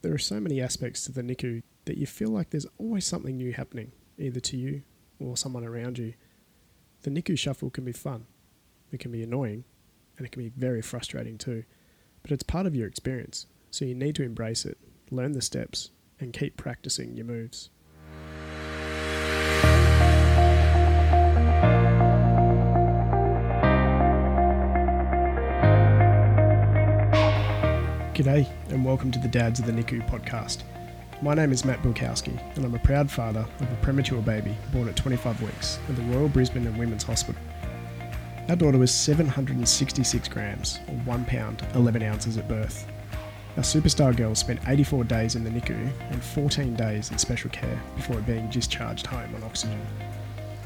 There are so many aspects to the NICU that you feel like there's always something new happening, either to you or someone around you. The NICU shuffle can be fun, it can be annoying, and it can be very frustrating too. But it's part of your experience, so you need to embrace it, learn the steps, and keep practicing your moves. G'day, and welcome to the Dads of the NICU podcast. My name is Matt Bilkowski, and I'm a proud father of a premature baby born at 25 weeks at the Royal Brisbane and Women's Hospital. Our daughter was 766 grams, or 1 pound 11 ounces at birth. Our superstar girl spent 84 days in the NICU and 14 days in special care before being discharged home on oxygen.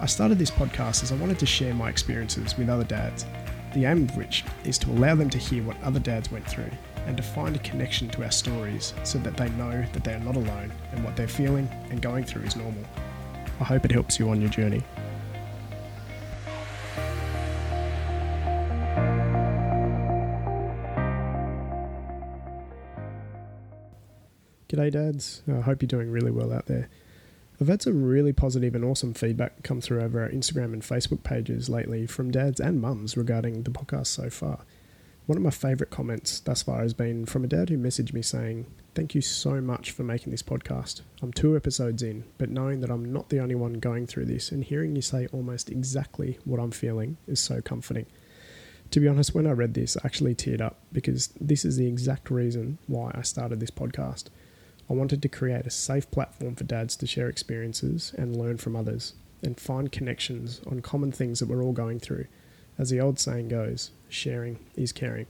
I started this podcast as I wanted to share my experiences with other dads, the aim of which is to allow them to hear what other dads went through and to find a connection to our stories so that they know that they are not alone and what they're feeling and going through is normal. I hope it helps you on your journey. G'day, dads. I hope you're doing really well out there. I've had some really positive and awesome feedback come through over our Instagram and Facebook pages lately from dads and mums regarding the podcast so far. One of my favourite comments thus far has been from a dad who messaged me saying, Thank you so much for making this podcast. I'm two episodes in, but knowing that I'm not the only one going through this and hearing you say almost exactly what I'm feeling is so comforting. To be honest, when I read this, I actually teared up because this is the exact reason why I started this podcast. I wanted to create a safe platform for dads to share experiences and learn from others and find connections on common things that we're all going through as the old saying goes, sharing is caring.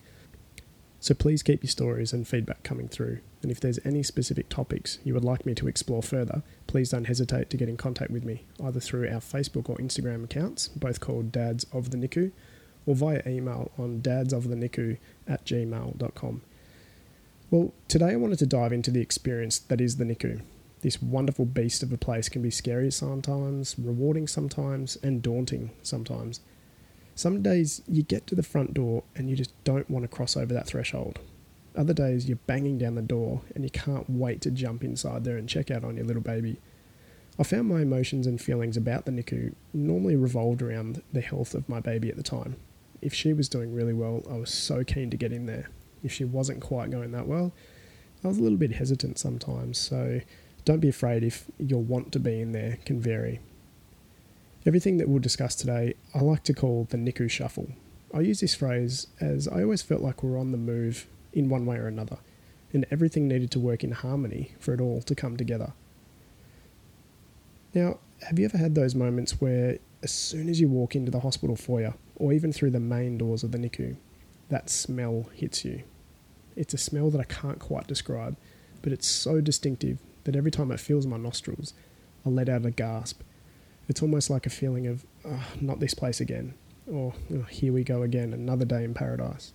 So please keep your stories and feedback coming through. And if there's any specific topics you would like me to explore further, please don't hesitate to get in contact with me, either through our Facebook or Instagram accounts, both called Dads of the NICU, or via email on dadsofthenicu at gmail.com. Well, today I wanted to dive into the experience that is the NICU. This wonderful beast of a place can be scary sometimes, rewarding sometimes, and daunting sometimes. Some days you get to the front door and you just don't want to cross over that threshold. Other days you're banging down the door and you can't wait to jump inside there and check out on your little baby. I found my emotions and feelings about the NICU normally revolved around the health of my baby at the time. If she was doing really well, I was so keen to get in there. If she wasn't quite going that well, I was a little bit hesitant sometimes, so don't be afraid if your want to be in there can vary. Everything that we'll discuss today, I like to call the NICU shuffle. I use this phrase as I always felt like we we're on the move in one way or another, and everything needed to work in harmony for it all to come together. Now, have you ever had those moments where, as soon as you walk into the hospital foyer, or even through the main doors of the NICU, that smell hits you? It's a smell that I can't quite describe, but it's so distinctive that every time it fills my nostrils, I let out a gasp it's almost like a feeling of, oh, not this place again, or oh, here we go again, another day in paradise.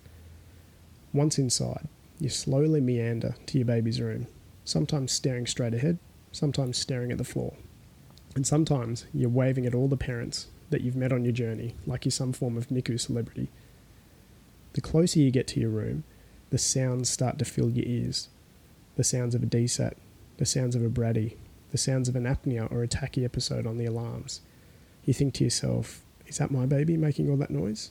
Once inside, you slowly meander to your baby's room, sometimes staring straight ahead, sometimes staring at the floor. And sometimes you're waving at all the parents that you've met on your journey like you're some form of NICU celebrity. The closer you get to your room, the sounds start to fill your ears. The sounds of a desat, the sounds of a Brady, the sounds of an apnea or a tachy episode on the alarms. You think to yourself, is that my baby making all that noise?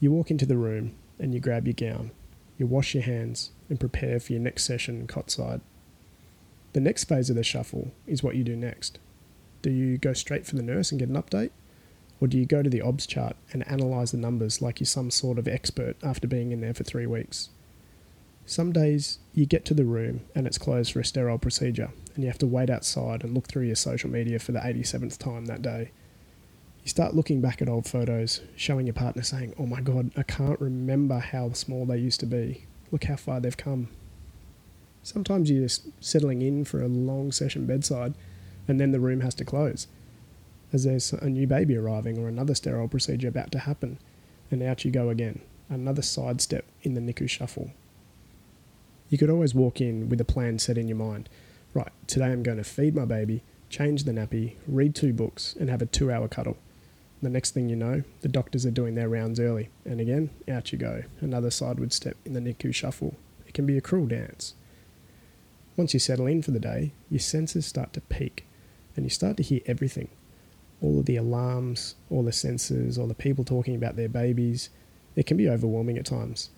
You walk into the room and you grab your gown. You wash your hands and prepare for your next session cotside. The next phase of the shuffle is what you do next. Do you go straight for the nurse and get an update? Or do you go to the OBS chart and analyse the numbers like you're some sort of expert after being in there for three weeks? Some days you get to the room and it's closed for a sterile procedure, and you have to wait outside and look through your social media for the 87th time that day. You start looking back at old photos, showing your partner saying, Oh my god, I can't remember how small they used to be. Look how far they've come. Sometimes you're just settling in for a long session bedside, and then the room has to close, as there's a new baby arriving or another sterile procedure about to happen, and out you go again, another sidestep in the NICU shuffle. You could always walk in with a plan set in your mind. Right, today I'm going to feed my baby, change the nappy, read two books, and have a two hour cuddle. The next thing you know, the doctors are doing their rounds early, and again, out you go, another sideward step in the NICU shuffle. It can be a cruel dance. Once you settle in for the day, your senses start to peak and you start to hear everything all of the alarms, all the sensors, all the people talking about their babies. It can be overwhelming at times.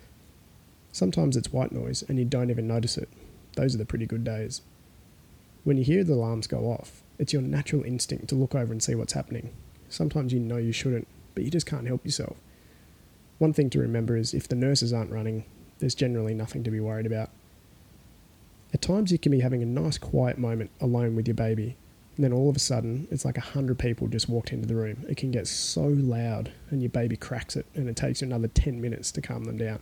Sometimes it's white noise and you don't even notice it. Those are the pretty good days. When you hear the alarms go off, it's your natural instinct to look over and see what's happening. Sometimes you know you shouldn't, but you just can't help yourself. One thing to remember is if the nurses aren't running, there's generally nothing to be worried about. At times, you can be having a nice quiet moment alone with your baby, and then all of a sudden, it's like a hundred people just walked into the room. It can get so loud, and your baby cracks it, and it takes you another 10 minutes to calm them down.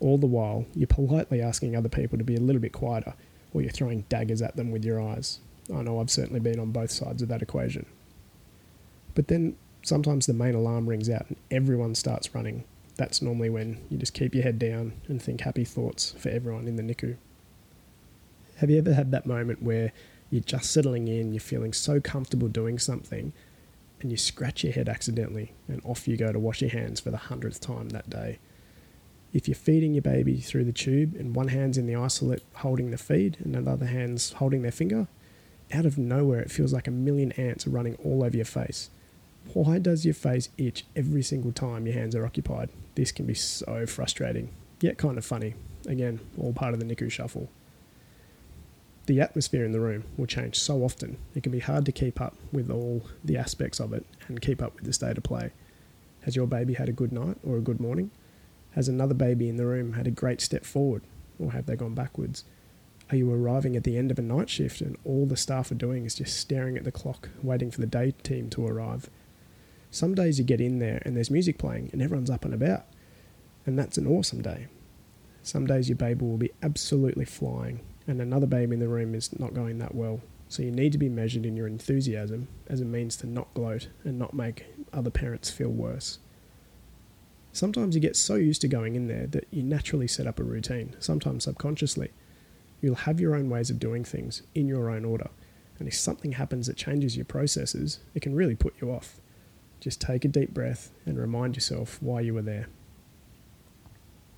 All the while, you're politely asking other people to be a little bit quieter, or you're throwing daggers at them with your eyes. I know I've certainly been on both sides of that equation. But then sometimes the main alarm rings out and everyone starts running. That's normally when you just keep your head down and think happy thoughts for everyone in the NICU. Have you ever had that moment where you're just settling in, you're feeling so comfortable doing something, and you scratch your head accidentally, and off you go to wash your hands for the hundredth time that day? If you're feeding your baby through the tube and one hand's in the isolette holding the feed and the other hand's holding their finger, out of nowhere it feels like a million ants are running all over your face. Why does your face itch every single time your hands are occupied? This can be so frustrating, yet kind of funny. Again, all part of the NICU shuffle the atmosphere in the room will change so often. It can be hard to keep up with all the aspects of it and keep up with the state of play. Has your baby had a good night or a good morning? Has another baby in the room had a great step forward or have they gone backwards? Are you arriving at the end of a night shift and all the staff are doing is just staring at the clock, waiting for the day team to arrive? Some days you get in there and there's music playing and everyone's up and about, and that's an awesome day. Some days your baby will be absolutely flying and another baby in the room is not going that well. So you need to be measured in your enthusiasm as a means to not gloat and not make other parents feel worse. Sometimes you get so used to going in there that you naturally set up a routine, sometimes subconsciously. You'll have your own ways of doing things in your own order, and if something happens that changes your processes, it can really put you off. Just take a deep breath and remind yourself why you were there.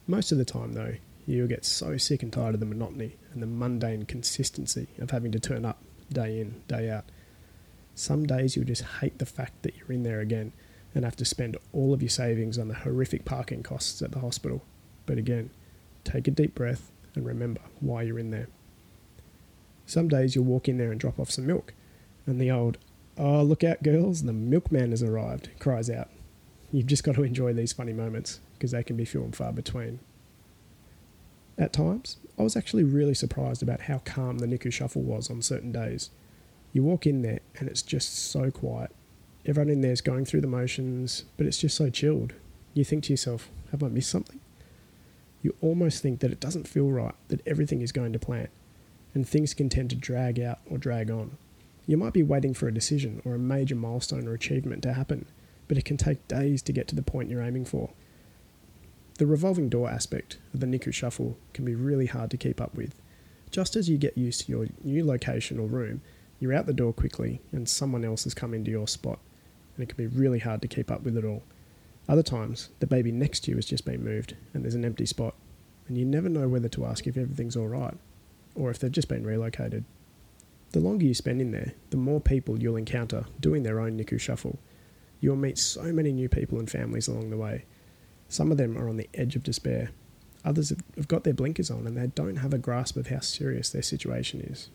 Most of the time, though, you'll get so sick and tired of the monotony and the mundane consistency of having to turn up day in, day out. Some days you'll just hate the fact that you're in there again and have to spend all of your savings on the horrific parking costs at the hospital. But again, take a deep breath and remember why you're in there. Some days you'll walk in there and drop off some milk, and the old, oh, look out, girls, the milkman has arrived, cries out. You've just got to enjoy these funny moments because they can be few and far between at times, I was actually really surprised about how calm the NICU shuffle was on certain days. You walk in there and it's just so quiet. Everyone in there is going through the motions, but it's just so chilled. You think to yourself, have I missed something? You almost think that it doesn't feel right, that everything is going to plan, and things can tend to drag out or drag on. You might be waiting for a decision or a major milestone or achievement to happen, but it can take days to get to the point you're aiming for. The revolving door aspect of the NICU shuffle can be really hard to keep up with. Just as you get used to your new location or room, you're out the door quickly and someone else has come into your spot, and it can be really hard to keep up with it all. Other times, the baby next to you has just been moved and there's an empty spot, and you never know whether to ask if everything's alright or if they've just been relocated. The longer you spend in there, the more people you'll encounter doing their own NICU shuffle. You'll meet so many new people and families along the way, some of them are on the edge of despair. Others have got their blinkers on and they don't have a grasp of how serious their situation is.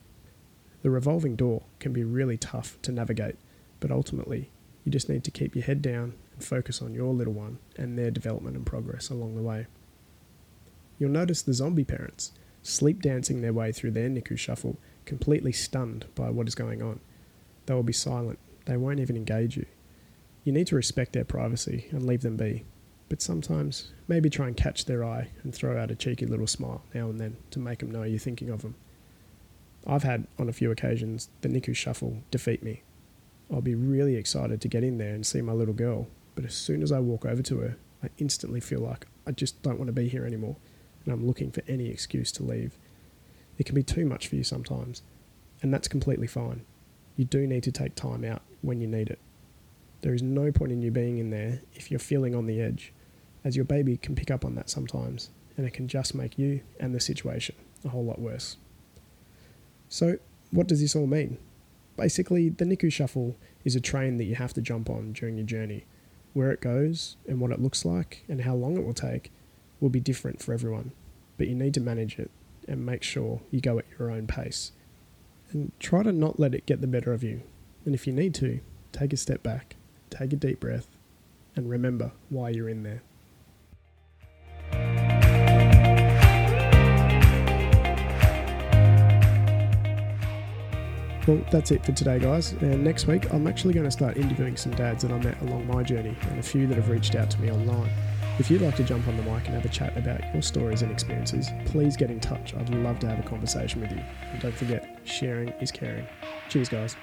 The revolving door can be really tough to navigate, but ultimately, you just need to keep your head down and focus on your little one and their development and progress along the way. You'll notice the zombie parents sleep dancing their way through their NICU shuffle, completely stunned by what is going on. They will be silent, they won't even engage you. You need to respect their privacy and leave them be, but sometimes maybe try and catch their eye and throw out a cheeky little smile now and then to make them know you're thinking of them. I've had, on a few occasions, the NICU shuffle defeat me. I'll be really excited to get in there and see my little girl, but as soon as I walk over to her, I instantly feel like I just don't want to be here anymore, and I'm looking for any excuse to leave. It can be too much for you sometimes, and that's completely fine. You do need to take time out when you need it. There is no point in you being in there if you're feeling on the edge, as your baby can pick up on that sometimes, and it can just make you and the situation a whole lot worse. So, what does this all mean? Basically, the NICU Shuffle is a train that you have to jump on during your journey. Where it goes and what it looks like and how long it will take will be different for everyone, but you need to manage it and make sure you go at your own pace. And try to not let it get the better of you. And if you need to, take a step back, take a deep breath, and remember why you're in there. Well, that's it for today, guys. And next week, I'm actually going to start interviewing some dads that I met along my journey and a few that have reached out to me online. If you'd like to jump on the mic and have a chat about your stories and experiences, please get in touch. I'd love to have a conversation with you. And don't forget, sharing is caring. Cheers, guys.